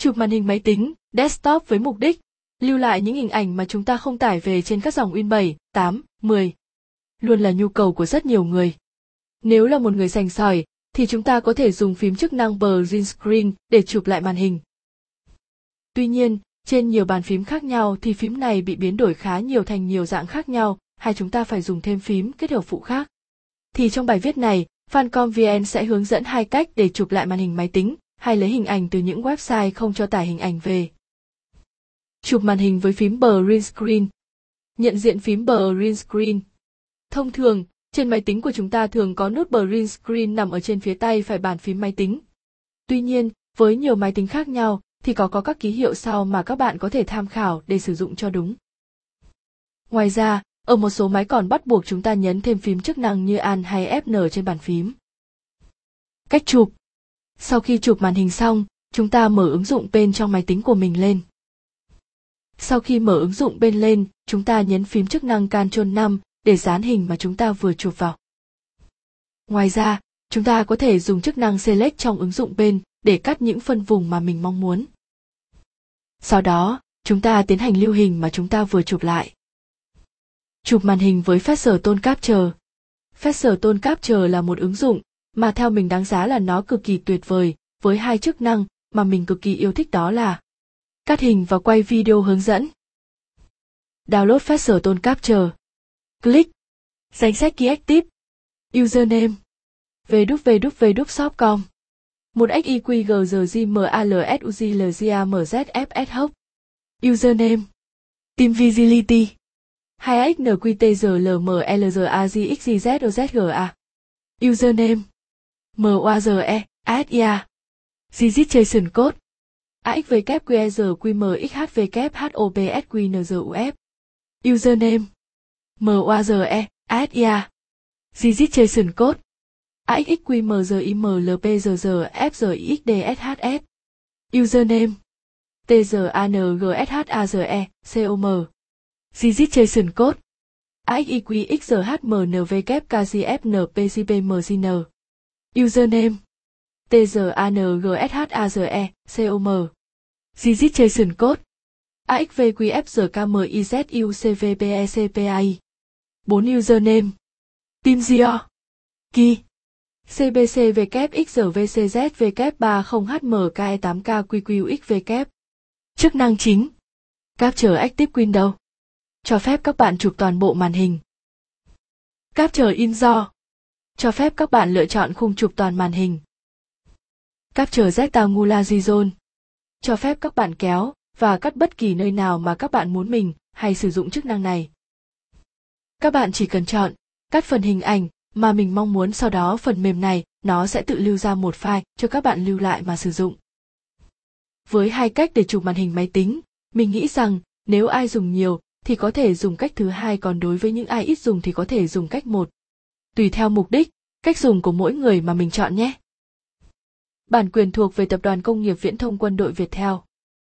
Chụp màn hình máy tính, desktop với mục đích lưu lại những hình ảnh mà chúng ta không tải về trên các dòng Win 7, 8, 10. Luôn là nhu cầu của rất nhiều người. Nếu là một người sành sỏi, thì chúng ta có thể dùng phím chức năng Green Screen để chụp lại màn hình. Tuy nhiên, trên nhiều bàn phím khác nhau thì phím này bị biến đổi khá nhiều thành nhiều dạng khác nhau, hay chúng ta phải dùng thêm phím kết hợp phụ khác. Thì trong bài viết này, Fancom VN sẽ hướng dẫn hai cách để chụp lại màn hình máy tính hay lấy hình ảnh từ những website không cho tải hình ảnh về. Chụp màn hình với phím Green Screen. Nhận diện phím Green Screen. Thông thường, trên máy tính của chúng ta thường có nút Green Screen nằm ở trên phía tay phải bàn phím máy tính. Tuy nhiên, với nhiều máy tính khác nhau thì có có các ký hiệu sau mà các bạn có thể tham khảo để sử dụng cho đúng. Ngoài ra, ở một số máy còn bắt buộc chúng ta nhấn thêm phím chức năng như an hay Fn trên bàn phím. Cách chụp sau khi chụp màn hình xong, chúng ta mở ứng dụng bên trong máy tính của mình lên. Sau khi mở ứng dụng bên lên, chúng ta nhấn phím chức năng Ctrl 5 để dán hình mà chúng ta vừa chụp vào. Ngoài ra, chúng ta có thể dùng chức năng Select trong ứng dụng bên để cắt những phân vùng mà mình mong muốn. Sau đó, chúng ta tiến hành lưu hình mà chúng ta vừa chụp lại. Chụp màn hình với Facer Tôn Capture. Facer Tôn Capture là một ứng dụng mà theo mình đáng giá là nó cực kỳ tuyệt vời, với hai chức năng mà mình cực kỳ yêu thích đó là cắt hình và quay video hướng dẫn. Download Faster Tôn Capture. Click. Danh sách Creative. Username. www.shop.com một XIQGRGMALSUZLGAMZFS Username. Team visibility 2 xnqtzlmlgazxgzozga Username. MOAZE, ASIA. Registration Code. AXVQRQMXHVKHOPSQNZUF. Username. MOAZE, ASIA. Registration Code. AXXQMGIMLPGGFGIXDSHS. Username. TZANGSHAZE, COM. Registration Code. AXIQXRHMNVKFKCFNPCPMCN. Username. TZANGSHAZE, COM. Registration Code. AXVQFZKMIZUCVBECPAI 4 Username. Team Gio. Key. CBCWXVCZW30HMKE8KQQXV. Chức năng chính. Capture Active Window. Cho phép các bạn chụp toàn bộ màn hình. Capture InDraw. Cho phép các bạn lựa chọn khung chụp toàn màn hình. Capture ngula Zone. Cho phép các bạn kéo và cắt bất kỳ nơi nào mà các bạn muốn mình hay sử dụng chức năng này. Các bạn chỉ cần chọn cắt phần hình ảnh mà mình mong muốn sau đó phần mềm này nó sẽ tự lưu ra một file cho các bạn lưu lại mà sử dụng. Với hai cách để chụp màn hình máy tính, mình nghĩ rằng nếu ai dùng nhiều thì có thể dùng cách thứ hai còn đối với những ai ít dùng thì có thể dùng cách một. Tùy theo mục đích, cách dùng của mỗi người mà mình chọn nhé. Bản quyền thuộc về Tập đoàn Công nghiệp Viễn thông Quân đội Việt Theo.